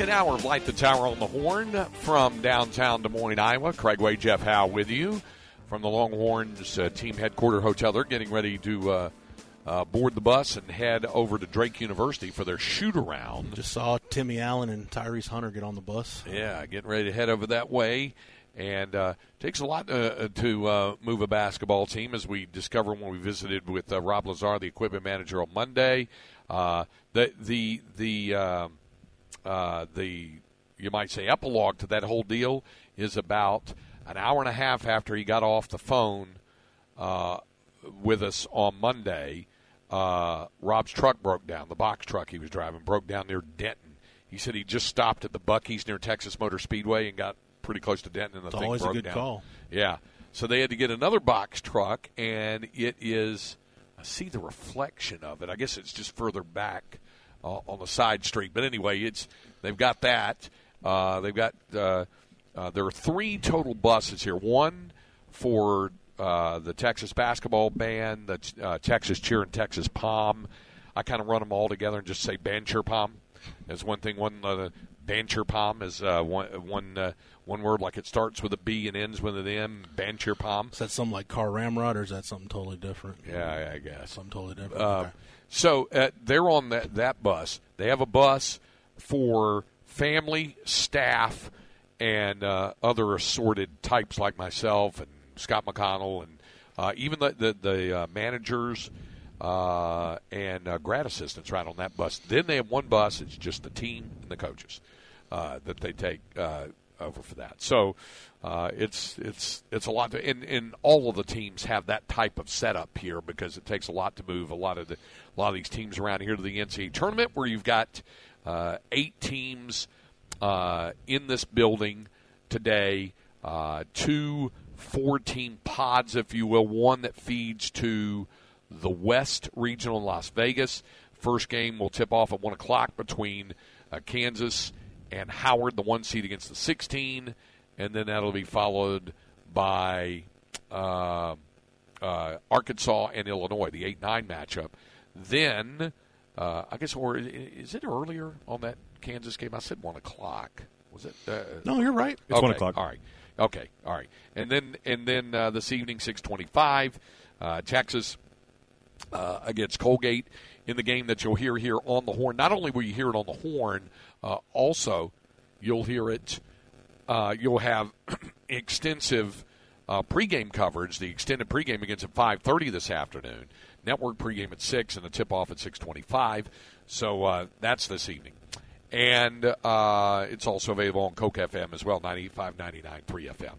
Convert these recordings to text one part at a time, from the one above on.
Second hour of Light the Tower on the Horn from downtown Des Moines, Iowa. Craig Way, Jeff Howe with you from the Longhorns uh, team headquarter hotel. They're getting ready to uh, uh, board the bus and head over to Drake University for their shoot around. Just saw Timmy Allen and Tyrese Hunter get on the bus. Yeah, getting ready to head over that way. And uh, takes a lot uh, to uh, move a basketball team, as we discovered when we visited with uh, Rob Lazar, the equipment manager, on Monday. Uh, the the the um, uh, the you might say epilogue to that whole deal is about an hour and a half after he got off the phone uh, with us on Monday. Uh, Rob's truck broke down. The box truck he was driving broke down near Denton. He said he just stopped at the Buc-ee's near Texas Motor Speedway and got pretty close to Denton, and the It's thing always a broke good down. call. Yeah, so they had to get another box truck, and it is. I see the reflection of it. I guess it's just further back uh, on the side street. But anyway, it's they've got that. Uh, they've got uh, uh, there are three total buses here. One for uh, the Texas basketball band, the uh, Texas cheer and Texas pom. I kind of run them all together and just say band cheer pom. As one thing, one uh, band cheer pom is uh, one one uh, one word like it starts with a B and ends with an M. Band cheer pom. Is that something like Car Ramrod, or is that something totally different? Yeah, I guess. Something totally different. Uh, Okay. So uh, they're on that, that bus. They have a bus for family, staff, and uh, other assorted types like myself and Scott McConnell, and uh, even the the, the uh, managers uh, and uh, grad assistants right on that bus. Then they have one bus. It's just the team and the coaches uh, that they take uh, over for that. So uh, it's it's it's a lot. To, and, and all of the teams have that type of setup here because it takes a lot to move a lot of the a lot of these teams around here to the NCAA tournament where you've got uh, eight teams uh, in this building today. Uh, two four-team pods, if you will. One that feeds to the West Regional in Las Vegas. First game will tip off at one o'clock between uh, Kansas and Howard, the one seed against the 16, and then that'll be followed by uh, uh, Arkansas and Illinois, the eight-nine matchup. Then, uh, I guess, or is it earlier on that Kansas game? I said one o'clock. Was it? Uh, no, you're right. It's one o'clock. All right. Okay. All right. And then and then uh, this evening, six twenty-five, uh, Texas uh, against Colgate in the game that you'll hear here on the horn. Not only will you hear it on the horn, uh, also you'll hear it. Uh, you'll have extensive uh, pregame coverage. The extended pregame begins at five thirty this afternoon. Network pregame at six, and the tip off at six twenty-five. So uh, that's this evening. And uh, it's also available on Coke FM as well, 95, 99, 3 FM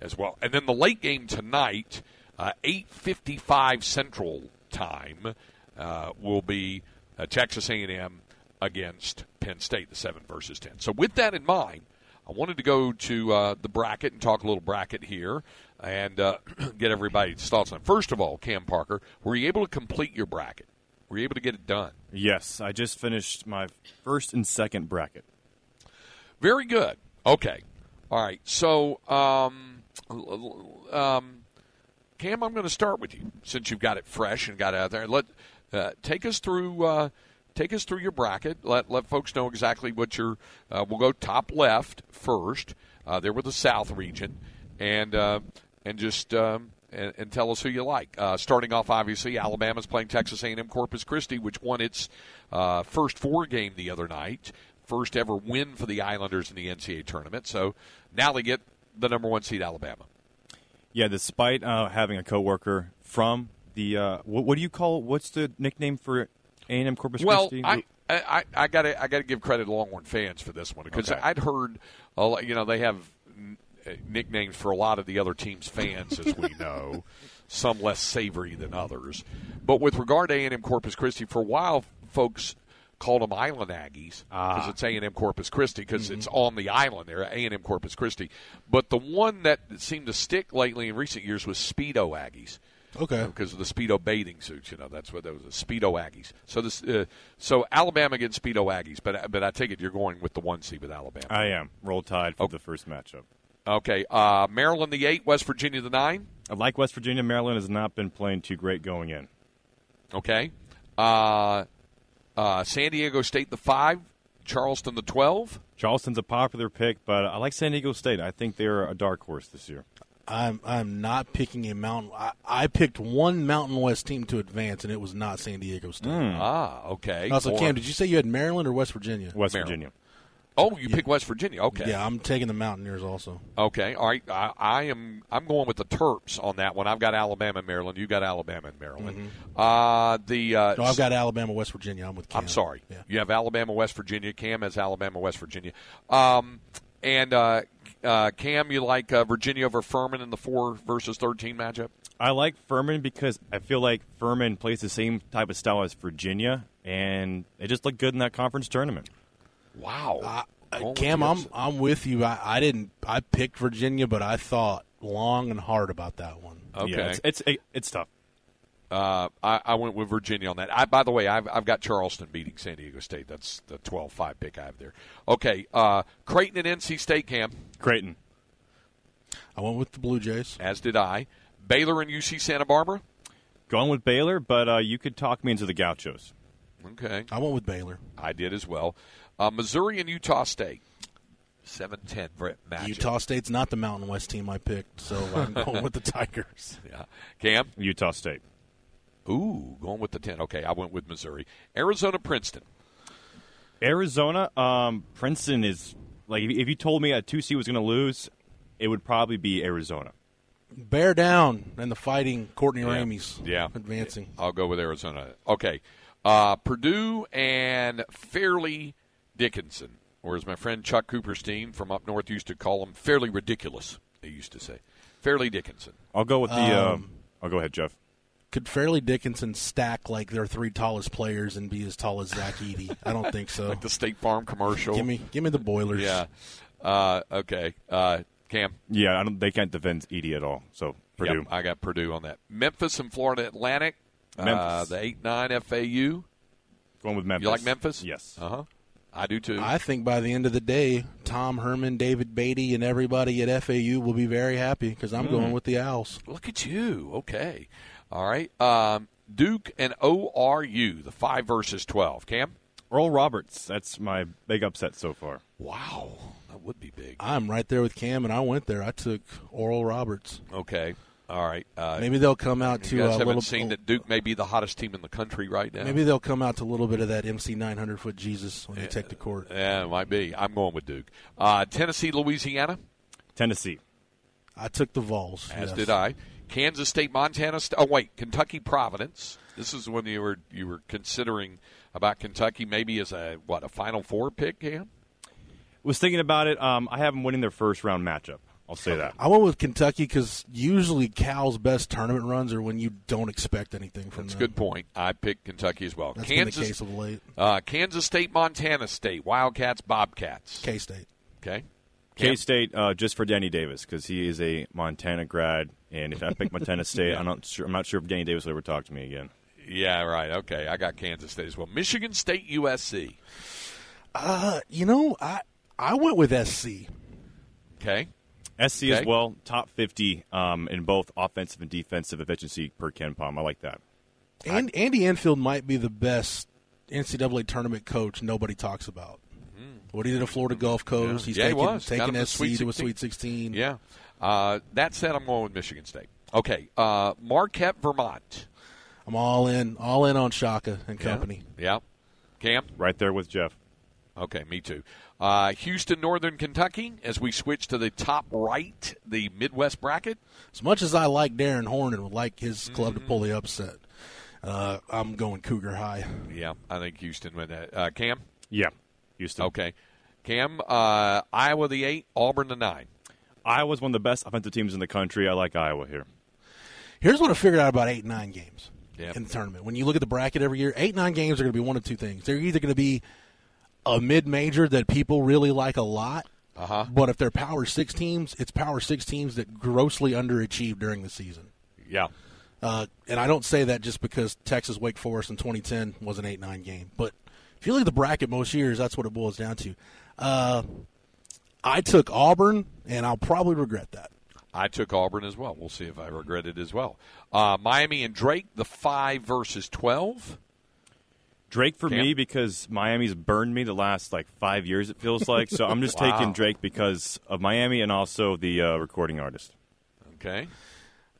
as well. And then the late game tonight, uh, 8.55 Central Time, uh, will be uh, Texas A&M against Penn State, the 7 versus 10. So with that in mind, I wanted to go to uh, the bracket and talk a little bracket here and uh, get everybody's thoughts on it. First of all, Cam Parker, were you able to complete your bracket? Were you able to get it done? Yes, I just finished my first and second bracket. Very good. Okay. All right. So, um, um, Cam, I'm going to start with you since you've got it fresh and got it out there. Let uh, take us through. Take us through your bracket. Let let folks know exactly what your. Uh, we'll go top left first. Uh, there with the South region, and uh, and just um, and, and tell us who you like. Uh, starting off, obviously, Alabama's playing Texas A&M Corpus Christi, which won its uh, first four game the other night, first ever win for the Islanders in the NCAA tournament. So now they get the number one seed, Alabama. Yeah, despite uh, having a coworker from the uh, what, what do you call what's the nickname for A&M Corpus Well, Christi? I, I, I got to I got to give credit to Longhorn fans for this one because Okay. I'd heard, a lot- you know, they have uh, nicknames for a lot of the other teams' fans, as we know. some less savory than others. But with regard to A&M Corpus Christi, for a while, folks called them Island Aggies because it's A&M Corpus Christi because it's on the island there, A&M Corpus Christi. But the one that seemed to stick lately in recent years was Speedo Aggies Okay. because of the speedo bathing suits. You know, that's what those are, speedo Aggies. So this, uh, so Alabama against speedo Aggies. But but I take it you're going with the one seed with Alabama. I am. Roll Tide for Oh. the first matchup. Okay, uh, Maryland the eight, West Virginia the nine. I like West Virginia. Maryland has not been playing too great going in. Okay, uh, uh, San Diego State the five, Charleston the twelve. Charleston's a popular pick, but I like San Diego State. I think they're a dark horse this year. I'm I'm not picking a mountain. I, I picked one Mountain West team to advance, and it was not San Diego State. Ah, okay. Also, Or- Cam, did you say you had Maryland or West Virginia? West Maryland. Virginia. Oh, you pick West Virginia. Okay. Yeah, I'm taking the Mountaineers also. Okay. All right. I, I am. I'm going with the Terps on that one. I've got Alabama and Maryland. You got Alabama and Maryland. Uh, the uh, No, I've got Alabama, West Virginia. I'm with Cam. I'm sorry. Yeah. You have Alabama, West Virginia. Cam has Alabama, West Virginia. Um, and uh, uh, Cam, you like uh, Virginia over Furman in the four versus thirteen matchup? I like Furman because I feel like Furman plays the same type of style as Virginia, and they just look good in that conference tournament. Wow. Uh, Going Cam, I'm. I'm with you. I, I didn't. I picked Virginia, but I thought long and hard about that one. okay. Yeah, it's it's, it's tough. Uh, I, I went with Virginia on that. I, by the way, I've, I've got Charleston beating San Diego State. That's the 12-5 pick I have there. Okay. Uh, Creighton and NC State, Cam, Creighton. I went with the Blue Jays. as did I. Baylor and UC Santa Barbara. Going with Baylor, but uh, you could talk me into the Gauchos. Okay. I went with Baylor. I did as well. Uh, Missouri and Utah State. 7-10 matchup. Utah State's not the Mountain West team I picked, so I'm going with the Tigers. Yeah. Cam? Utah State. Ooh, going with the 10. Okay, I went with Missouri. Arizona, Princeton. Arizona, um, Princeton is like if, if you told me a two C was going to lose, it would probably be Arizona. Bear down and the fighting Courtney Yeah. Ramey's Yeah. advancing. I'll go with Arizona. Okay. Uh, Purdue and Fairleigh Dickinson, or as my friend Chuck Cooperstein from up north used to call them, fairly ridiculous, he used to say. Fairleigh Dickinson. I'll go with the. Um, um, I'll go ahead, Jeff. Could Fairleigh Dickinson stack like their three tallest players and be as tall as Zach Edey? I don't think so. Like the State Farm commercial. give me, give me the Boilers. Yeah. Uh, okay. Uh, Cam. Yeah, I don't, they can't defend Edey at all. So Purdue. Yep, I got Purdue on that. Memphis and Florida Atlantic. Uh, Memphis. the 8 9 FAU. Going with Memphis. You like Memphis? Yes. Uh huh. I do too. I think by the end of the day, Tom Herman, David Beatty, and everybody at FAU will be very happy because I'm Mm. going with the Owls. Look at you. Okay. All right. Um, Duke and ORU, the 5 versus 12. Cam? Oral Roberts. That's my big upset so far. Wow. That would be big. I'm right there with Cam, and I went there. I took Oral Roberts. Okay. All right. Uh, Maybe they'll come out to you guys a haven't little. seen that Duke may be the hottest team in the country right now. Maybe they'll come out to a little bit of that MC 900 foot Jesus when they take the court. Yeah, it might be. I'm going with Duke. Uh, Tennessee, Louisiana, Tennessee. I took the Vols. as yes. did I. Kansas State, Montana. St- oh wait, Kentucky, Providence. This is when you were you were considering about Kentucky maybe as a what a Final Four pick, Cam. Was thinking about it. Um, I have them winning their first round matchup. I'll say that. I went with Kentucky because usually Cal's best tournament runs are when you don't expect anything from them. That's a good point. I picked Kentucky as well. That's Kansas, been the case of late. uh, Kansas State, Montana State, Wildcats, Bobcats. K State. Okay. K State uh, just for Danny Davis because he is a Montana grad, and if I pick Montana State, I'm not sure. I'm not sure if Danny Davis will ever talk to me again. Yeah, right. Okay, I got Kansas State as well. Michigan State, USC. Uh, you know, I I went with SC. Okay. SC Okay. as well, top 50 um, in both offensive and defensive efficiency per KenPom. I like that. And Andy Enfield might be the best NCAA tournament coach nobody talks about. What he did at Florida Gulf Coast, he's Hmm. Yeah, he taking, was. Taking to SC Sweet to a Sweet 16. Yeah. Uh, that said, I'm going with Michigan State. Okay. Uh, Marquette, Vermont. I'm all in, all in on Shaka and company. Yeah. Cam. Right there with Jeff. Okay, me too. Uh, Houston, Northern Kentucky. As we switch to the top right, the Midwest bracket. As much as I like Darrin Horn and would like his club Mm-hmm. to pull the upset, uh, I'm going Cougar High. Yeah, I think Houston went that. Uh, Cam. Yeah, Houston. Okay. Cam. Uh, Iowa the eight. Auburn the nine. Iowa's one of the best offensive teams in the country. I like Iowa here. Here's what I figured out about eight and nine games Yep. in the tournament. When you look at the bracket every year, eight nine games are going to be one of two things. They're either going to be a mid major that people really like a lot, Uh-huh. but if they're Power Six teams, it's Power Six teams that grossly underachieved during the season. Yeah. Uh, and I don't say that just because Texas Wake Forest in 2010 was an 8 9 game. But if you look at the bracket most years, that's what it boils down to. Uh, I took Auburn, and I'll probably regret that. I took Auburn as well. We'll see if I regret it as well. Uh, Miami and Drake, the five versus twelve. Drake for Cam? me because Miami's burned me the last like five years. It feels like so. I'm just Wow. taking Drake because of Miami and also the uh, recording artist. Okay.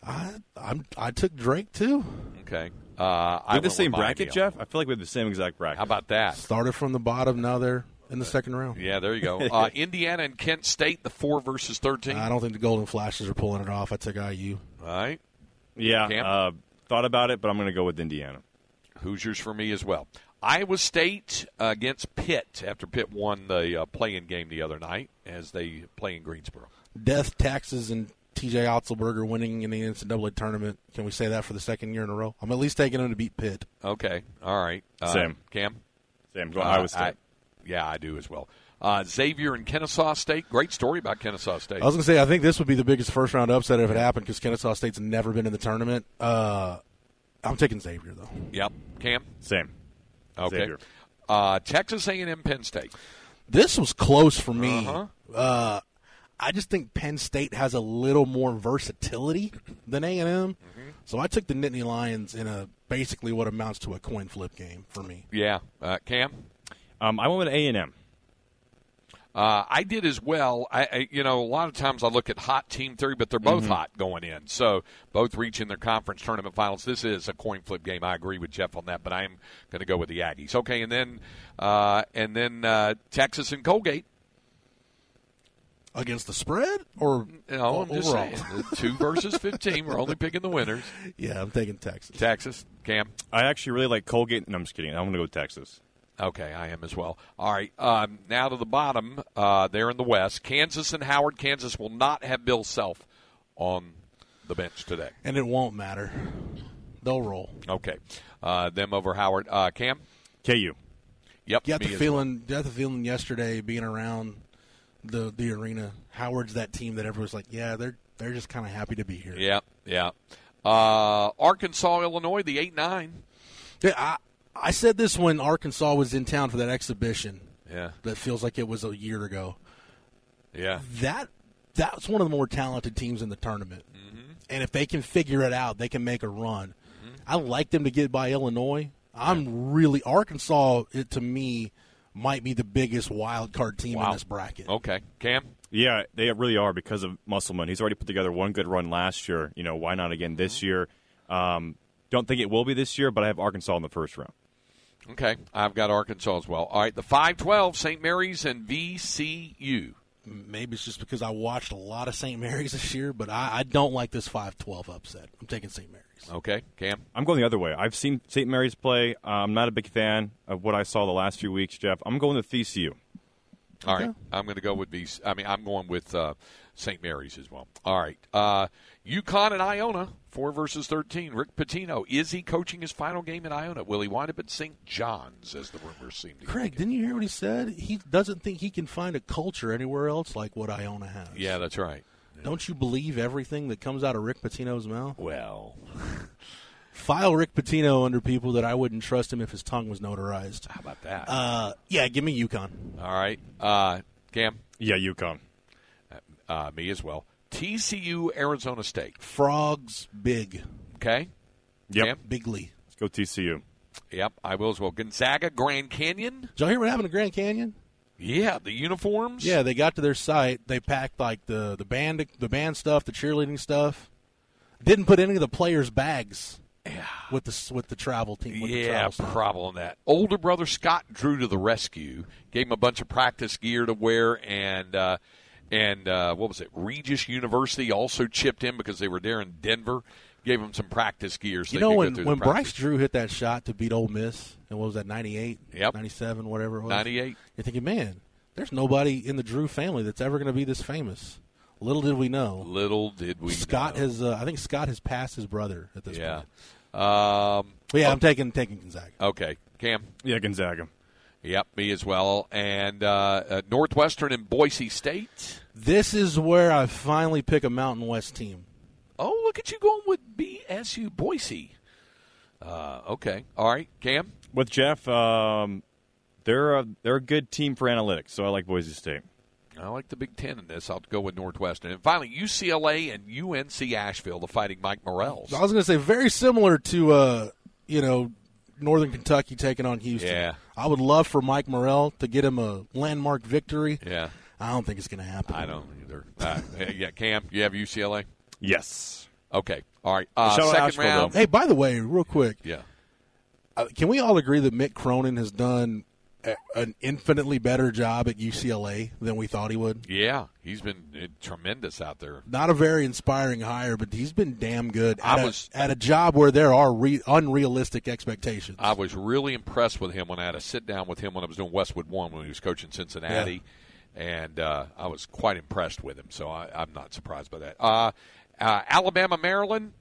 I I'm, I took Drake too. Okay. Uh, We I have the same bracket, on Jeff. I feel like we have the same exact bracket. How about that? Started from the bottom, now they're in the second round. Yeah, there you go. Uh, Indiana and Kent State, the four versus thirteen. I don't think the Golden Flashes are pulling it off. I took IU. All right. yeah, uh, thought about it, but I'm going to go with Indiana. Hoosiers for me as well. Iowa State against Pitt after Pitt won the uh, playing game the other night as they play in Greensboro. Death, taxes, and TJ Otzelberger winning in the NCAA tournament. Can we say that for the second year in a row? I'm at least taking him to beat Pitt. Okay. All right. Uh, Same. Cam? Same. Going Uh, Iowa State. I- yeah, I do as well. Uh, Xavier and Kennesaw State. Great story about Kennesaw State. I was going to say, I think this would be the biggest first round upset if it happened because Kennesaw State's never been in the tournament. Uh, I'm taking Xavier, though. Yep. Cam? Same. Okay. Xavier. Uh, Texas A&M Penn State. This was close for me. Uh-huh. Uh, I just think Penn State has a little more versatility than A&M. Mm-hmm. So I took the Nittany Lions in a basically what amounts to a coin flip game for me. Yeah. Uh, Cam? Um, I went with A and M. Uh, I did as well. I, I, you know, a lot of times I look at hot team theory, but they're both hot going in. So both reaching their conference tournament finals. This is a coin flip game. I agree with Jeff on that, but I am going to go with the Aggies. Okay, and then uh, and then uh, Texas and Colgate. Against the spread or You know, I'm just overall? saying, two versus fifteen. We're only picking the winners. yeah, I'm taking Texas. Texas, Cam. I actually really like Colgate. No, I'm just kidding. I'm going to go with Texas. Okay, I am as well. All right, um, now to the bottom. Uh, there in the West, Kansas and Howard. Kansas will not have Bill Self on the bench today. And it won't matter. They'll roll. Okay, uh, them over Howard. Uh, Cam. KU. Yep. You got the as feeling. You got the feeling yesterday being around the the arena. Howard's that team that everyone's like, yeah, they're they're just kind of happy to be here. Yeah, yeah. Uh, Arkansas, Illinois, the eight nine. Yeah, I, I said this when Arkansas was in town for that exhibition. Yeah, That feels like it was a year ago. yeah. That that's one of the more talented teams in the tournament. Mm-hmm. And if they can figure it out, they can make a run. I like them to get by Illinois. I'm really Arkansas. It, to me, might be the biggest wild card team Wow. in this bracket. Okay, Cam. Yeah, they really are because of Musselman. He's already put together one good run last year. You know, why not again this year? Um, don't think it will be this year, but I have Arkansas in the first round. Okay, I've got Arkansas as well. All right, the five twelve, St. Mary's and VCU. Maybe it's just because I watched a lot of St. Mary's this year, but I, I don't like this 5-12 upset. I'm taking St. Mary's. Okay, Cam. I'm going the other way. I've seen St. Mary's play. Uh, I'm not a big fan of what I saw the last few weeks, Jeff. I'm going with VCU. All right, I'm going to go with VC. I mean, I'm going with uh, St. Mary's as well. All right, uh, UConn and Iona, four versus thirteen. Rick Pitino is he coaching his final game in Iona? Will he wind up at St. John's, as the rumors seem to? Craig, didn't you hear what he said? He doesn't think he can find a culture anywhere else like what Iona has. Yeah, that's right. Don't you believe everything that comes out of Rick Pitino's mouth? Well, File Rick Pitino under people that I wouldn't trust him if his tongue was notarized. how about that? Uh, yeah, give me UConn. All right, uh, Cam, Yeah, UConn. Uh, me as well. TCU, Arizona State. Frogs, big, Okay. Yep. Cam? bigly. Let's go TCU. Yep, I will as well. Gonzaga, Grand Canyon. Did y'all hear what happened to Grand Canyon? Yeah, the uniforms. Yeah, they got to their site. They packed like the the band the band stuff, the cheerleading stuff. Didn't put any of the players' bags with the with the travel team. With the Yeah, travel stuff. problem that. Older brother Scott Drew to the rescue, gave him a bunch of practice gear to wear, and uh, and uh, what was it? Regis University also chipped in because they were there in Denver. Gave them some practice gear. So You know when when Bryce. Drew hit that shot to beat Ole Miss, and what was that ninety eight? Yep. ninety seven, whatever it was. 98. You're thinking, man, there's nobody in the Drew family that's ever going to be this famous. Little did we know, Little did we Scott know. has. Uh, I think Scott has passed his brother at this Yeah. point. Um, But yeah, I'm taking taking Gonzaga. okay. Cam. Yeah, Gonzaga. Yep, me as well. And uh, uh, Northwestern and Boise State. This is where I finally pick a Mountain West team. Oh, look at you going with BSU Boise. Uh, okay. All right. Cam. With Jeff, um, they're a, they're a good team for analytics, so I like Boise State. I like the Big Ten in this. I'll go with Northwestern. And finally, UCLA and UNC Asheville, the Fighting Mike Morrells. I was going to say very similar to uh, you know Northern Kentucky taking on Houston. Yeah. I would love for Mike Morrell to get him a landmark victory. Yeah, I don't think it's going to happen. I don't either. Uh, yeah, Cam, you have UCLA? Yes. Okay. All right. Uh, second Asheville, round. Hey, by the way, real quick, Yeah. uh, can we all agree that Mick Cronin has done a, an infinitely better job at UCLA than we thought he would? Yeah. He's been uh, tremendous out there. Not a very inspiring hire, but he's been damn good I at, was- a, at a job where there are re- unrealistic expectations. I was really impressed with him when I had a sit down with him when I was doing Westwood One when he was coaching Cincinnati, and uh, I was quite impressed with him. So I, I'm not surprised by that. Uh, uh, Alabama, Maryland,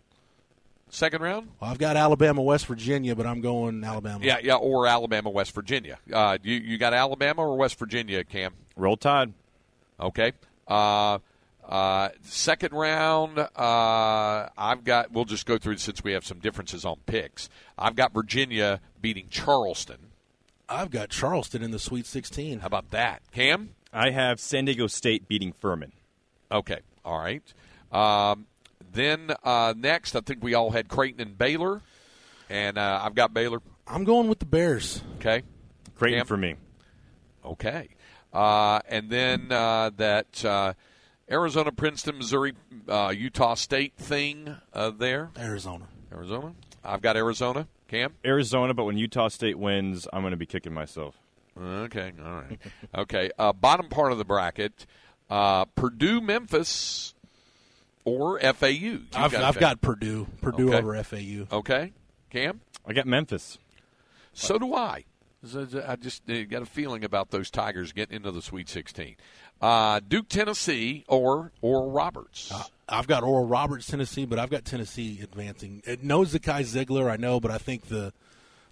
second round. Well, I've got Alabama, West Virginia, but I'm going Alabama. Yeah, yeah, or Alabama, West Virginia. Uh, you you got Alabama or West Virginia, Cam? Roll Tide. Okay. Uh, uh, second round, uh, I've got. We'll just go through since we have some differences on picks. I've got Virginia beating Charleston. I've got Charleston in the Sweet 16. How about that, Cam? I have San Diego State beating Furman. Okay. All right. Um, then uh, next, I think we all had Creighton and Baylor, and uh, I've got Baylor. I'm going with the Bears. Okay. Creighton Cam? for me. Okay. Uh, and then uh, that uh, Arizona, Princeton, Missouri, uh, Utah State thing uh, there. Arizona. Arizona. I've got Arizona. Cam. Arizona, but when Utah State wins, I'm going to be kicking myself. Okay. All right. Okay. Uh, bottom part of the bracket: uh, Purdue, Memphis, or FAU. You I've, I've FAU. got Purdue. Purdue Okay. over FAU. Okay. Cam. I got Memphis. So do I. I just uh, got a feeling about those Tigers getting into the Sweet 16. Uh, Duke, Tennessee, or Oral Roberts. I've got Oral Roberts, Tennessee, but I've got Tennessee advancing. It knows Zakai Zeigler, I know, but I think the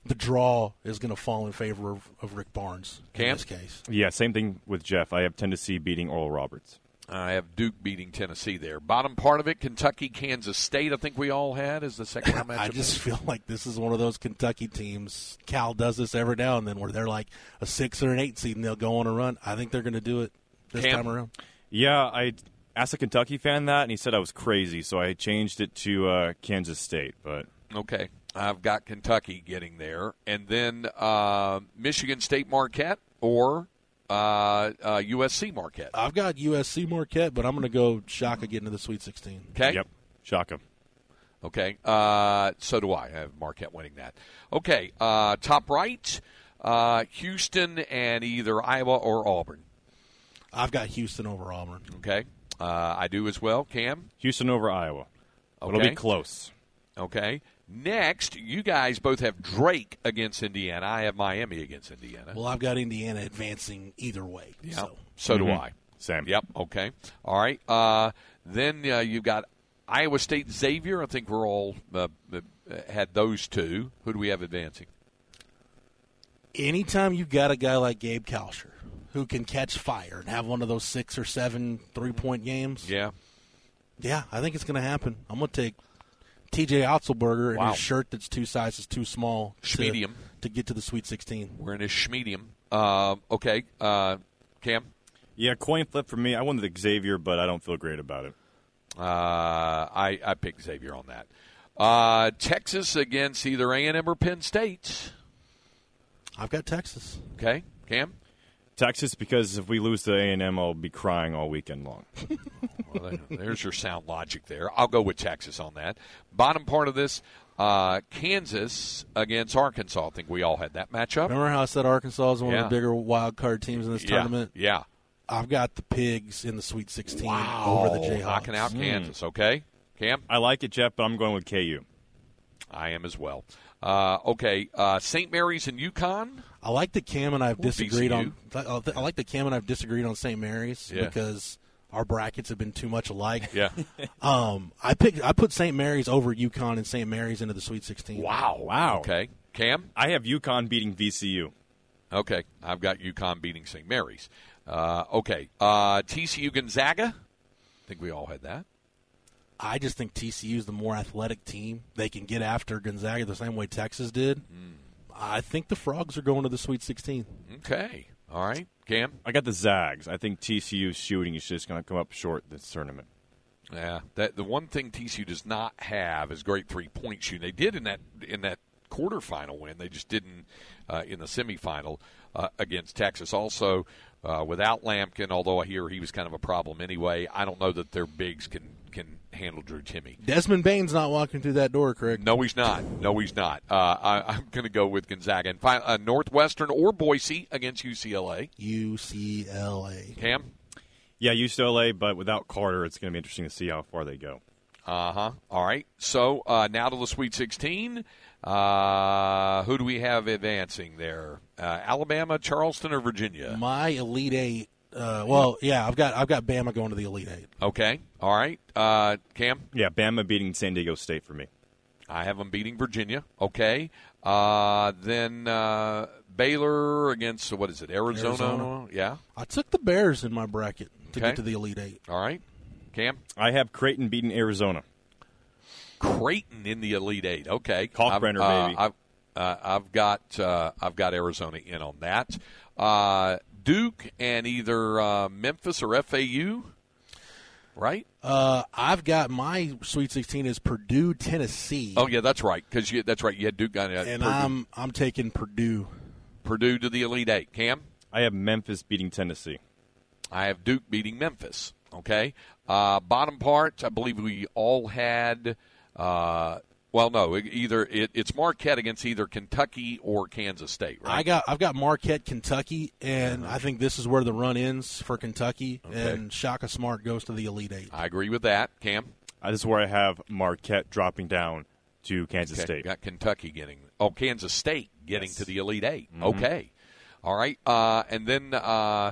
the draw is going to fall in favor of, of Rick Barnes in this case. Yeah, same thing with Jeff. I have Tennessee beating Oral Roberts. I have Duke beating Tennessee there. Bottom part of it, Kentucky, Kansas State. I think we all had as the second round matchup. I just feel like this is one of those Kentucky teams. Cal does this every now and then, where they're like a six or an eight seed and they'll go on a run. I think they're going to do it this Cam? time around. Yeah, I asked a Kentucky fan that, and he said I was crazy, so I changed it to uh, Kansas State. But Okay, I've got Kentucky getting there, and then uh, Michigan State Marquette or uh, uh, USC Marquette. I've got USC Marquette, but I'm going to go Shaka getting to the Sweet 16. Okay. yep, Shaka. Okay. Uh, so do I. I have Marquette winning that. Okay. Uh, top right, uh, Houston and either Iowa or Auburn. I've got Houston over Auburn. Okay. Uh, I do as well. Cam. Houston over Iowa. It'll be close. Okay. Next, you guys both have Drake against Indiana. I have Miami against Indiana. Well, I've got Indiana advancing either way. Yeah. So So do Mhm. I. Same. Yep. Okay. All right. Uh, then uh, you've got Iowa State Xavier. I think we're all uh, uh, had those two. Who do we have advancing? anytime you've got a guy like Gabe Kalscheur who can catch fire and have one of those six or seven three point games, Yeah. yeah, I think it's going to happen. I'm going to take T.J. Otzelberger and Wow. his shirt that's two sizes too small to, Schmedium. to get to the Sweet 16. We're in a schmedium. Uh, okay. Uh, Cam. Yeah, coin flip for me. I won with Xavier, but I don't feel great about it. Uh, I I picked Xavier on that. Uh, Texas against either A and M or Penn State. I've got Texas. Okay. Cam. Texas, because if we lose to A and M, I'll be crying all weekend long. Well, there's your sound logic there. I'll go with Texas on that. Bottom part of this, uh, Kansas against Arkansas. I think we all had that matchup. Remember how I said Arkansas is one Yeah. of the bigger wild card teams in this yeah, tournament? Yeah. I've got the Pigs in the Sweet 16 Wow. over the Jayhawks. Knocking out Kansas. Okay. Cam. I like it, Jeff, but I'm going with KU. I am as well. Uh, okay. Uh, St. Mary's and UConn. I like the Cam and I've disagreed VCU. on. I like the Cam and I've disagreed on St. Mary's Yeah. because our brackets have been too much alike. Yeah. Um, I picked I put St. Mary's over UConn and St. Mary's into the Sweet 16. wow. Wow. Okay. Cam. I have UConn beating VCU. Okay. I've got UConn beating St. Mary's. Uh, okay. Uh, TCU Gonzaga. I think we all had that. I just think TCU is the more athletic team. They can get after Gonzaga the same way Texas did. I think the Frogs are going to the Sweet 16. Okay. All right. Cam. I got the Zags. I think TCU's shooting is just going to come up short this tournament. Yeah, that the one thing TCU does not have is great three point shooting. They did in that in that quarterfinal win. They just didn't uh, in the semifinal uh, against Texas. Also, uh, without Lampkin, although I hear he was kind of a problem anyway, I don't know that their bigs can can handle Drew Timme. Desmond Bane's not walking through that door, Craig. No, he's not. No, he's not. Uh, I, I'm going to go with Gonzaga and fi- uh, Northwestern or Boise against UCLA. UCLA. Cam. Yeah, UCLA, but without Carter, it's going to be interesting to see how far they go. Uh huh. All right. So uh, now to the Sweet 16. Uh, who do we have advancing there? Uh, Alabama, Charleston, or Virginia? My Elite Eight. Uh, well, yeah, I've got I've got Bama going to the Elite Eight. Okay. All right. Uh, Cam, Yeah, Bama beating San Diego State for me. I have them beating Virginia. Okay. Uh, then uh, Baylor against what is it? Arizona. Arizona. Yeah. I took the Bears in my bracket to Okay. get to the Elite Eight. All right. Cam, I have Creighton beating Arizona. Creighton in the Elite Eight. Okay. Kalkbrenner, I've, uh, baby. I've, uh, I've got uh, I've got Arizona in on that. Duke and either uh, Memphis or FAU. Right. Uh, I've got my Sweet 16 is Purdue, Tennessee. Oh yeah, that's right. Because that's right. You had Duke got uh, and Purdue, I'm I'm taking Purdue. Purdue to the Elite Eight. Cam, I have Memphis beating Tennessee. I have Duke beating Memphis. Okay. Uh, bottom part, I believe we all had. Uh, well, no, either it, it's Marquette against either Kentucky or Kansas State. Right. I got I've got Marquette, Kentucky, and I think this is where the run ends for Kentucky. Okay. And Shaka Smart goes to the Elite Eight. I agree with that. Cam. Uh, this is where I have Marquette dropping down to Kansas Okay, State. Got Kentucky getting. Oh, Kansas State getting Yes. to the Elite 8 Mm-hmm. Okay. All right. Uh, and then uh,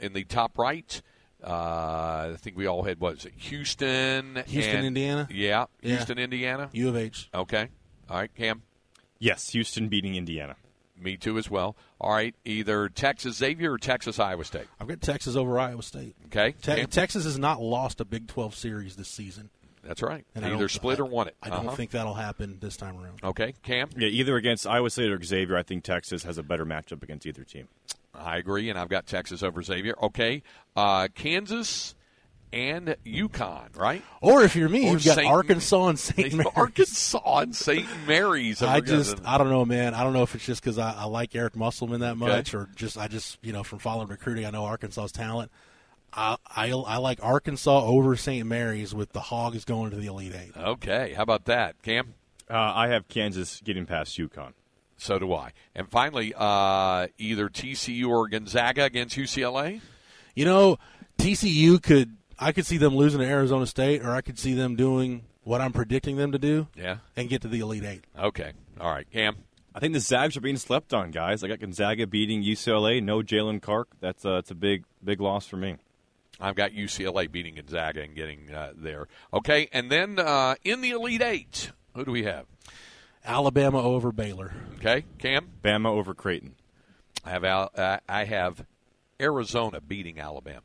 in the top right, uh, I think we all had what was it? Houston. Houston, and- Indiana? Yeah. Yeah. Houston, Indiana. U of H. Okay. All right, Cam. Yes, Houston beating Indiana. Me too as well. All right. Either Texas Xavier or Texas Iowa State. I've got Texas over Iowa State. Okay. Te- Texas has not lost a Big 12 series this season. That's right. And Either split I- or won it. I don't Uh-huh. think that'll happen this time around. Okay. Cam. Yeah, either against Iowa State or Xavier, I think Texas has a better matchup against either team. I agree, and I've got Texas over Xavier. Okay. Uh, Kansas and UConn, right? Or if you're me, Or you've got Saint- Arkansas and St. Mary's. Arkansas and St. Mary's. I just, I don't know, man. I don't know if it's just because I, I like Eric Musselman that Okay. much, or just I just, you know, from following recruiting, I know Arkansas's talent. I, I, I like Arkansas over St. Mary's with the Hogs going to the Elite Eight. okay. How about that, Cam? Uh, I have Kansas getting past UConn. So do I. And finally, uh, either TCU or Gonzaga against UCLA. You know, TCU could, I could see them losing to Arizona State, or I could see them doing what I'm predicting them to do Yeah. and get to the Elite Eight. Okay. All right, Cam. I think the Zags are being slept on, guys. I got Gonzaga beating UCLA. No Jaylen Clark. That's uh, that's a big big loss for me. I've got UCLA beating Gonzaga and getting uh, there. Okay, and then uh, in the Elite Eight, who do we have? Alabama over Baylor. Okay, Cam. Bama over Creighton. I have Al- uh, I have Arizona beating Alabama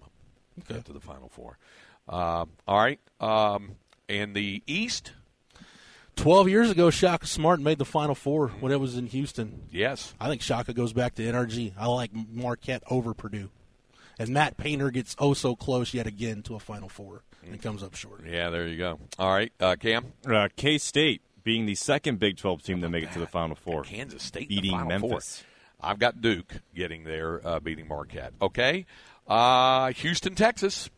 Okay. to the Final Four. Um, all right, um, and the East. 12 years ago, Shaka Smart made the Final Four when it was in Houston. Yes, I think Shaka goes back to NRG. I like Marquette over Purdue. And Matt Painter gets oh so close yet again to a Final Four and comes up short. yeah, there you go. All right, uh, Cam. Uh, K State being the second Big 12 team to make it to the Final Four. Kansas State in the beating Final Four. Memphis. I've got Duke getting there, uh, beating Marquette. Okay, uh, Houston, Texas.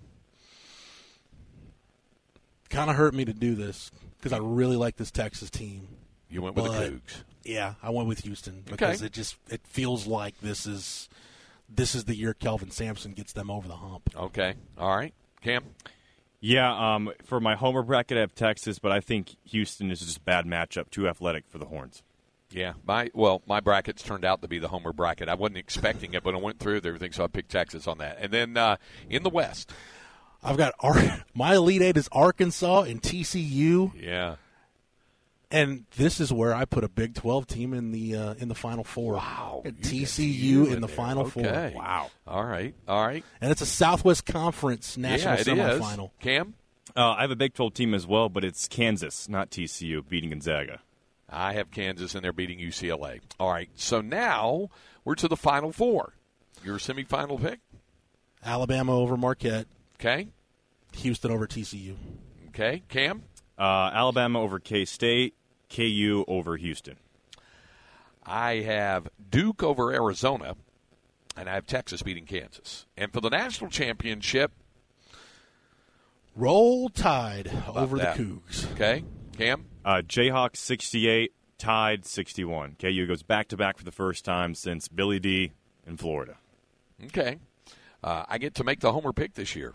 Kind of hurt me to do this because I really like this Texas team. You went with the Cougs. Yeah, I went with Houston because Okay. it just it feels like this is this is the year Kelvin Sampson gets them over the hump. Okay, all right, Cam. Yeah, um, for my homer bracket, I have Texas, but I think Houston is just a bad matchup. Too athletic for the Horns. Yeah, my well, my brackets turned out to be the Homer bracket. I wasn't expecting it, but I went through everything, so I picked Texas on that. And then uh, in the West, I've got Ar- my Elite Eight is Arkansas and TCU, Yeah. And this is where I put a Big Twelve team in the uh, in the Final Four. Wow. Got You got TCU in, in the there. Final Okay. Four. Wow. All right. All right. and it's a Southwest Conference national yeah, it is. semifinal. Cam? Uh, I have a Big 12 team as well, but it's Kansas, not TCU, beating Gonzaga. I have Kansas and they're beating UCLA. All right. So now we're to the Final Four. Your semifinal pick? Alabama over Marquette, Okay. Houston over TCU. Okay. Cam? Uh, Alabama over K State, KU over Houston. I have Duke over Arizona, and I have Texas beating Kansas. And for the national championship, Roll Tide over that? the Cougs. okay, Cam? Uh, Jayhawks 68, tied 61. KU goes back to back for the first time since Billy D in Florida. Okay. Uh, I get to make the homer pick this year.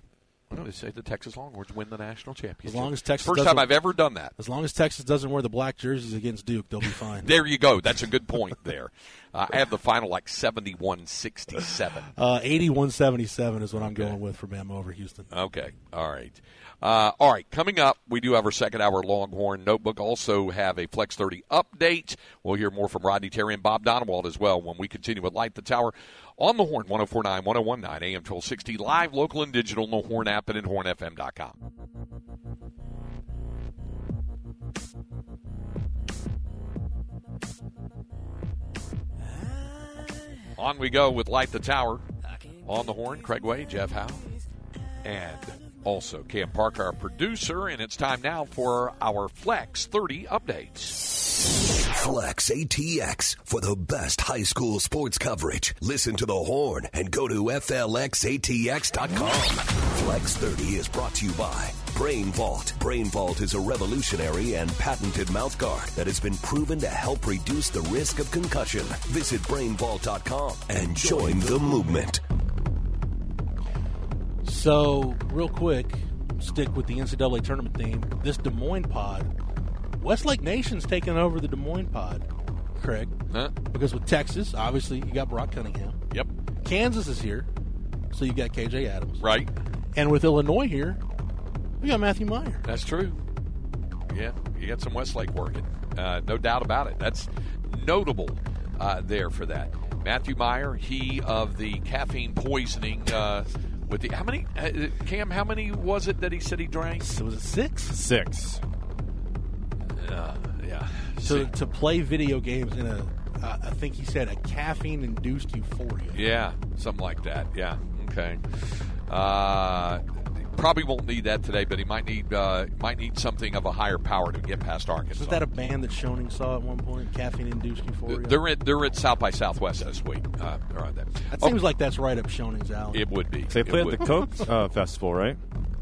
I'm going say the Texas Longhorns win the national championship. As long as Texas First time I've ever done that. As long as Texas doesn't wear the black jerseys against Duke, they'll be fine. There you go. That's a good point there. Uh, I have the final like 71 67. Uh, 81-77 is what I'm going with for Bama over Houston. Okay. All right. Uh, all right. Coming up, we do have our second hour Longhorn Notebook. Also have a Flex 30 update. We'll hear more from Rodney Terry and Bob Donewald as well when we continue with Light the Tower on the Horn 1049, 1019, AM 1260, live, local, and digital, no Horn app, and in hornfm.com. On we go with Light the Tower on the horn. Craig Way, Jeff Howe, and also Cam Parker, our producer. And it's time now for our Flex 30 updates. Flex ATX for the best high school sports coverage. Listen to the horn and go to FLXATX.com. Flex 30 is brought to you by Brain Vault. Brain Vault is a revolutionary and patented mouthguard that has been proven to help reduce the risk of concussion. Visit brainvault.com and join the movement. So, real quick, stick with the NCAA tournament theme. This Des Moines pod, Westlake Nation's taking over the Des Moines pod, Craig. Huh? Because with Texas, obviously, you got Brock Cunningham. Yep. Kansas is here, so you got KJ Adams. Right. And with Illinois here, we got Matthew Mayer. That's true. Yeah, you got some Westlake working. Uh, no doubt about it. That's notable uh, there for that. Matthew Mayer, he of the caffeine poisoning. Uh, with the how many uh, Cam? How many was it that he said he drank? So was it six? Six. Uh, yeah. To, See- to play video games in a, uh, I think he said a caffeine induced euphoria. Yeah, something like that. Yeah. Okay. Uh, probably won't need that today, but he might need uh, might need something of a higher power to get past Arkansas. Was that a band that Schoening saw at one point? Caffeine induced euphoria. they're at they're at South by Southwest this week. Uh, around that. that Oh, seems like that's right up Schoening's alley. it would be. They It play at the Coke uh, Festival, right?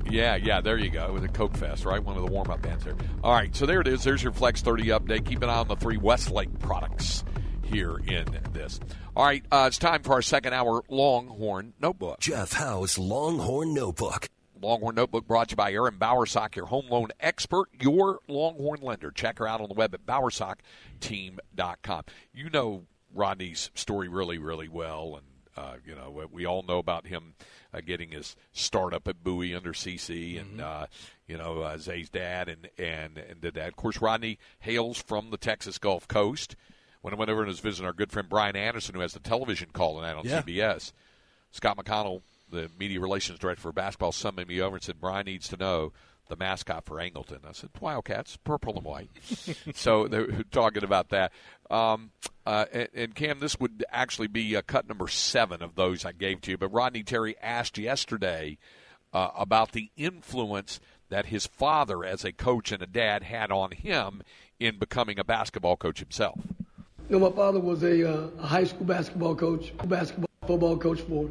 Yeah, yeah, there you go. With a Coke Fest, right? One of the warm up bands there. All right, so there it is. There's your Flex 30 update. Keep an eye on the three Westlake products here in this. All right, uh, it's time for our second hour Longhorn Notebook. Jeff Howe's Longhorn Notebook. Longhorn Notebook brought to you by Erin Bowersock, your home loan expert, your Longhorn lender. Check her out on the web at bowersockteam.com. You know Rodney's story really, really well, and uh, you know we- we all know about him uh, getting his start up at Bowie under CC, and uh, you know uh, Zay's dad, and and and did that. Of course, Rodney hails from the Texas Gulf Coast. When I went over and was visiting our good friend Brian Anderson, who has the television call tonight on Yeah. CBS, Scott McConnell, the media relations director for basketball, summoned me over and said, Brian needs to know the mascot for Angleton. I said, Wildcats, purple and white. so they were talking about that. Um, uh, and, and Cam, this would actually be uh, cut number seven of those I gave to you. But Rodney Terry asked yesterday uh, about the influence that his father, as a coach and a dad, had on him in becoming a basketball coach himself. You know, my father was a, uh, a high school basketball coach, basketball, football coach for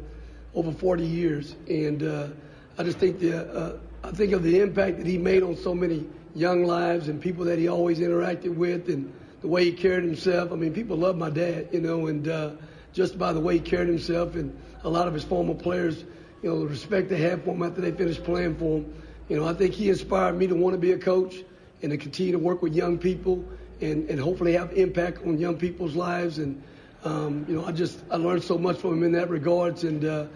over 40 years, and uh, I just think the uh, I think of the impact that he made on so many young lives and people that he always interacted with, and the way he carried himself. I mean, people love my dad, you know, and uh, just by the way he carried himself, and a lot of his former players, you know, the respect they have for him after they finished playing for him. You know, I think he inspired me to want to be a coach and to continue to work with young people and, and hopefully have impact on young people's lives. And, um, you know, I just, I learned so much from him in that regards. And uh,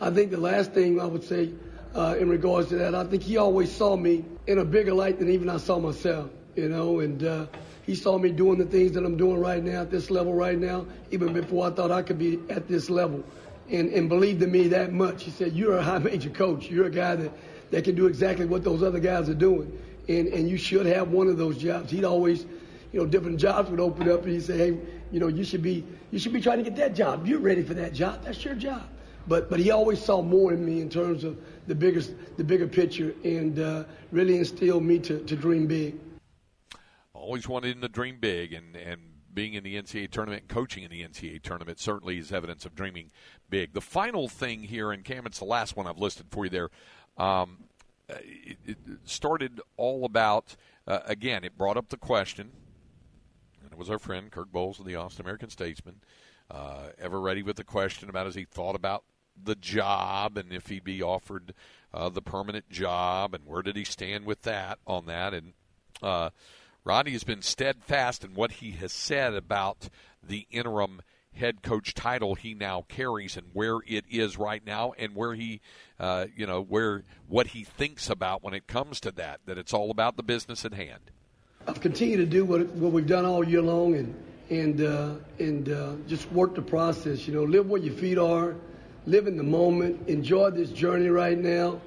I think the last thing I would say uh, in regards to that. I think he always saw me in a bigger light than even I saw myself, you know, and uh, he saw me doing the things that I'm doing right now at this level right now, even before I thought I could be at this level, and, and believed in me that much. He said, You're a high major coach. You're a guy that, that can do exactly what those other guys are doing, and, and you should have one of those jobs. He'd always, you know, different jobs would open up, and he'd say, Hey, you know, you should be you should be trying to get that job. You're ready for that job. That's your job. But but he always saw more in me in terms of the bigger the bigger picture, and uh, really instilled me to, to dream big always wanted him to dream big, and and being in the NCAA tournament coaching in the NCAA tournament certainly is evidence of dreaming big. The final thing here, and Cam, it's the last one I've listed for you there. Um, it, it, started all about uh, again. It brought up the question, and it was our friend Kirk Bohls of the Austin American Statesman, uh, ever ready with the question about as he thought about the job and if he'd be offered uh, the permanent job and where did he stand with that on that? And uh, Rodney has been steadfast in what he has said about the interim head coach title he now carries and where it is right now and where he uh, you know where what he thinks about when it comes to that that it's all about the business at hand. I've continued to do what what we've done all year long and and uh, and uh, just work the process you know live where your feet are live in the moment enjoy this journey right now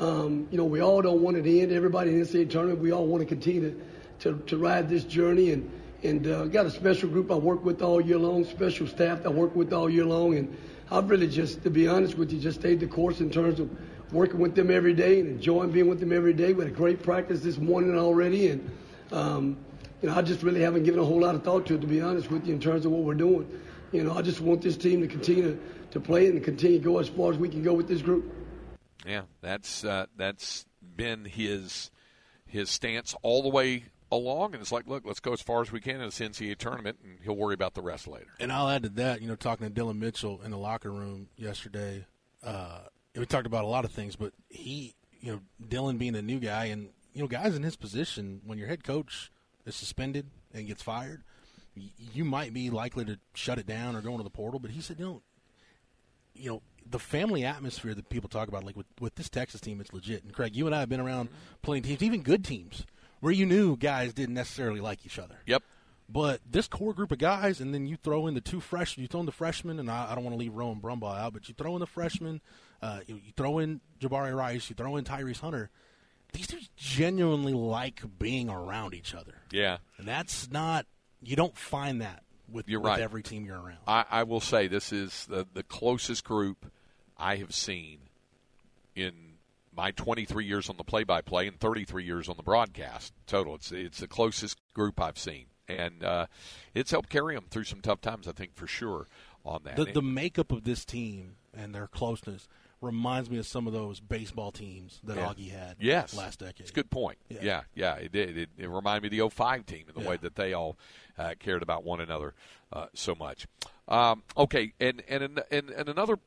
um, you know we all don't want it to end everybody in the NCAA tournament we all want to continue to to, to ride this journey. And, and uh, got a special group I work with all year long, special staff I work with all year long. And I've really just, to be honest with you, just stayed the course in terms of working with them every day and enjoying being with them every day. We had a great practice this morning already. And, um, you know, I just really haven't given a whole lot of thought to it, to be honest with you, in terms of what we're doing. You know, I just want this team to continue to play and continue to go as far as we can go with this group. Yeah, that's uh, that's been his his stance all the way along, and it's like, look, let's go as far as we can in this NCAA tournament, and he'll worry about the rest later. And I'll add to that, you know, talking to Dillon Mitchell in the locker room yesterday, uh, we talked about a lot of things, but he, you know, Dillon being a new guy, and you know, guys in his position, when your head coach is suspended and gets fired, you might be likely to shut it down or go into the portal. But he said, you know, you know, the family atmosphere that people talk about, like with with this Texas team, it's legit. And Craig, you and I have been around playing teams, even good teams where you knew guys didn't necessarily like each other. Yep. But this core group of guys, and then you throw in the two freshmen, you throw in the freshmen, and I, I don't want to leave Rowan Brumbaugh out, but you throw in the freshmen, uh, you, you, throw in Jabari Rice, you throw in Tyrese Hunter. These dudes genuinely like being around each other. Yeah. And that's not, you don't find that with, you're with right. every team you're around. I, I will say this is the, the closest group I have seen in my 23 years on the play-by-play and 33 years on the broadcast total. It's it's the closest group I've seen, and uh, it's helped carry them through some tough times. I think for sure on that. The, the makeup of this team and their closeness reminds me of some of those baseball teams that yeah. Augie had yes. last decade. It's a good point. Yeah, yeah, yeah it did. It, it, reminded me of the 05 team and the yeah. way that they all uh, cared about one another uh, so much. Um, okay, and, and, and, and another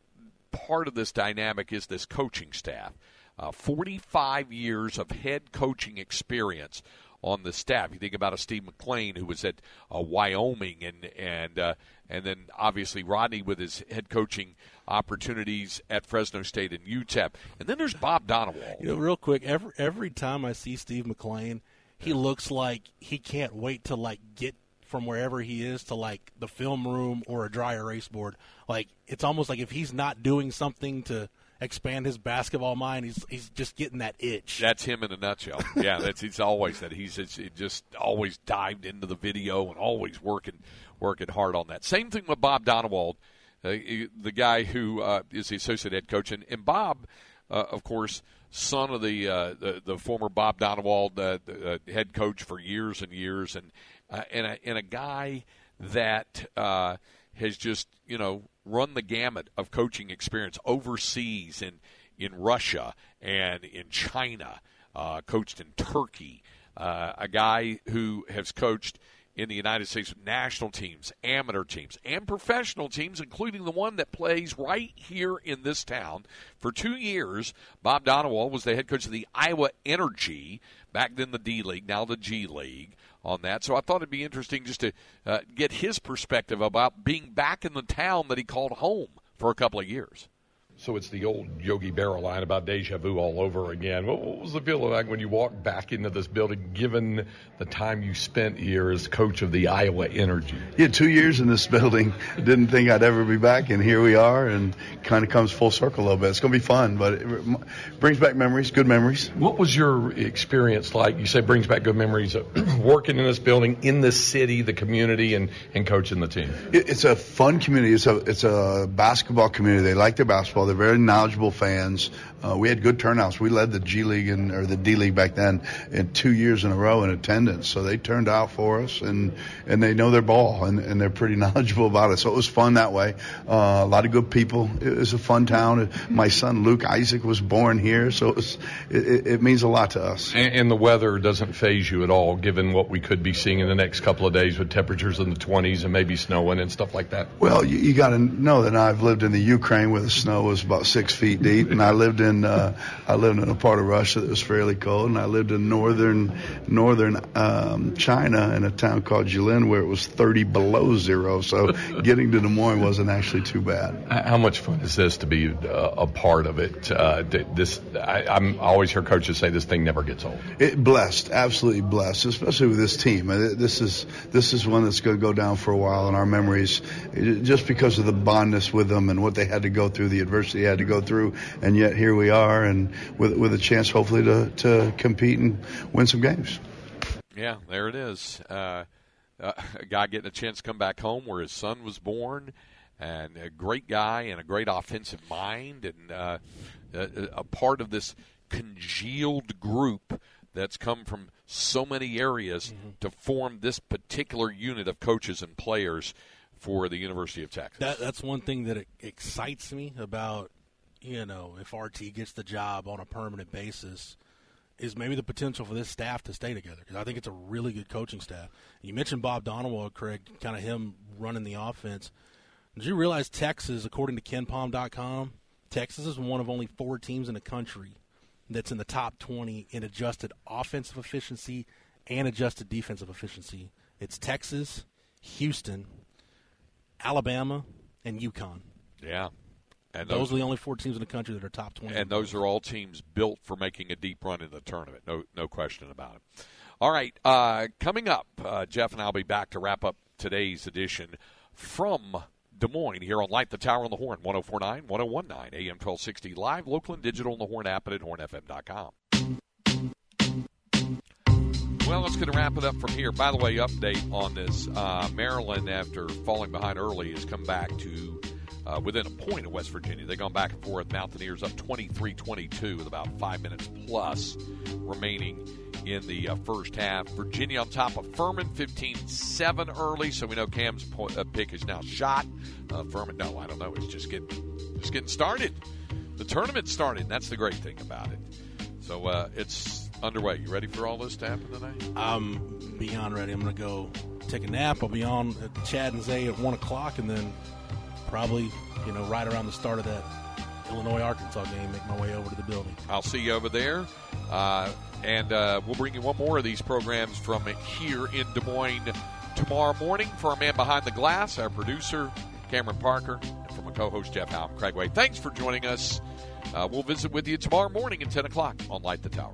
part of this dynamic is this coaching staff. Uh, 45 years of head coaching experience on the staff. You think about a Steve McClain who was at uh, Wyoming, and and uh, and then obviously Rodney with his head coaching opportunities at Fresno State and UTEP, and then there's Bob Donewald. You know, real quick, every every time I see Steve McClain, he looks like he can't wait to like get from wherever he is to like the film room or a dry erase board. Like it's almost like if he's not doing something to expand his basketball mind. He's he's just getting that itch. That's him in a nutshell. yeah, that's he's always that. He's just always dived into the video and always working working hard on that. Same thing with Bob Donewald, uh, the guy who uh, is the associate head coach, and, and Bob, uh, of course. Son of the, uh, the the former Bob Donewald, uh, the, head coach for years and years, and and a, and a guy that has just you know run the gamut of coaching experience overseas in in Russia and in China, uh, coached in Turkey. Uh, a guy who has coached in the United States national teams, amateur teams, and professional teams, including the one that plays right here in this town. For two years, Bob Donewald was the head coach of the Iowa Energy, back then the D League, now the G League on that. So I thought it'd be interesting just to uh, get his perspective about being back in the town that he called home for a couple of years. So it's the old Yogi Berra line about deja vu all over again. What, what, was the feeling like when you walked back into this building, given the time you spent here as coach of the Iowa Energy? Yeah, two years in this building. Didn't think I'd ever be back, and here we are, and kind of comes full circle a little bit. It's going to be fun, but it brings back memories, good memories. What was your experience like? You say brings back good memories of working in this building, in the city, the community, and, and coaching the team. It's a fun community. It's a it's a basketball community. They like their basketball. They're very knowledgeable fans. Uh, we had good turnouts. We led the G League and or the D League back then in two years in a row in attendance. So they turned out for us, and and they know their ball, and, and they're pretty knowledgeable about it. So it was fun that way. Uh, a lot of good people. It was a fun town. My son Luke Isaac was born here, so it, was, it, it means a lot to us. And, and the weather doesn't phase you at all, given what we could be seeing in the next couple of days with temperatures in the 20s and maybe snowing and stuff like that. Well, you, you got to know that I've lived in the Ukraine where the snow was about six feet deep, and I lived in uh, I lived in a part of Russia that was fairly cold, and I lived in northern northern um, China in a town called Jilin where it was 30 below zero. So getting to Des Moines wasn't actually too bad. How much fun is this to be uh, a part of it? Uh, this I, I'm I always hear coaches say this thing never gets old. It blessed, absolutely blessed, especially with this team. Uh, this is this is one that's going to go down for a while in our memories, just because of the bondness with them and what they had to go through, the adversity they had to go through, and yet here we are, and with with a chance hopefully to to compete and win some games. Yeah, there it is. Uh, uh, a guy getting a chance to come back home where his son was born, and a great guy and a great offensive mind, and uh, a, a part of this congealed group that's come from so many areas mm-hmm. to form this particular unit of coaches and players for the University of Texas. That, that's one thing that excites me about, you know, if RT gets the job on a permanent basis, is maybe the potential for this staff to stay together because I think it's a really good coaching staff. You mentioned Bob Donewald, Craig, kind of him running the offense. Did you realize Texas, according to KenPom.com, Texas is one of only four teams in the country that's in the top 20 in adjusted offensive efficiency and adjusted defensive efficiency. It's Texas, Houston, Alabama, and UConn. Yeah. And those, those, are the only four teams in the country that are top 20. And those are all teams built for making a deep run in the tournament. No, no question about it. All right. Uh, coming up, uh, Jeff and I'll be back to wrap up today's edition from Des Moines here on Light the Tower on the Horn, 1049, 1019, AM 1260, live, local, and digital on the Horn app and at hornfm.com. Well, let's get to wrap it up from here. By the way, update on this uh, Maryland, after falling behind early, has come back to uh, within a point of West Virginia. They've gone back and forth. Mountaineers up 23 22 with about five minutes plus remaining in the uh, first half. Virginia on top of Furman, 15 7 early, so we know Cam's uh, pick is now shot. Uh, Furman, no, I don't know. It's just getting, just getting started. The tournament started. That's the great thing about it. So uh, it's underway. You ready for all this to happen tonight? I'm beyond ready. I'm going to go take a nap. I'll be on at Chad and Zay at 1 o'clock, and then probably, you know, right around the start of that Illinois Arkansas game, make my way over to the building. I'll see you over there. Uh, and uh, we'll bring you one more of these programs from here in Des Moines tomorrow morning for our man behind the glass, our producer, Cameron Parker, and for my co host, Jeff Howe. Craig Way, thanks for joining us. Uh, we'll visit with you tomorrow morning at 10 o'clock on Light the Tower.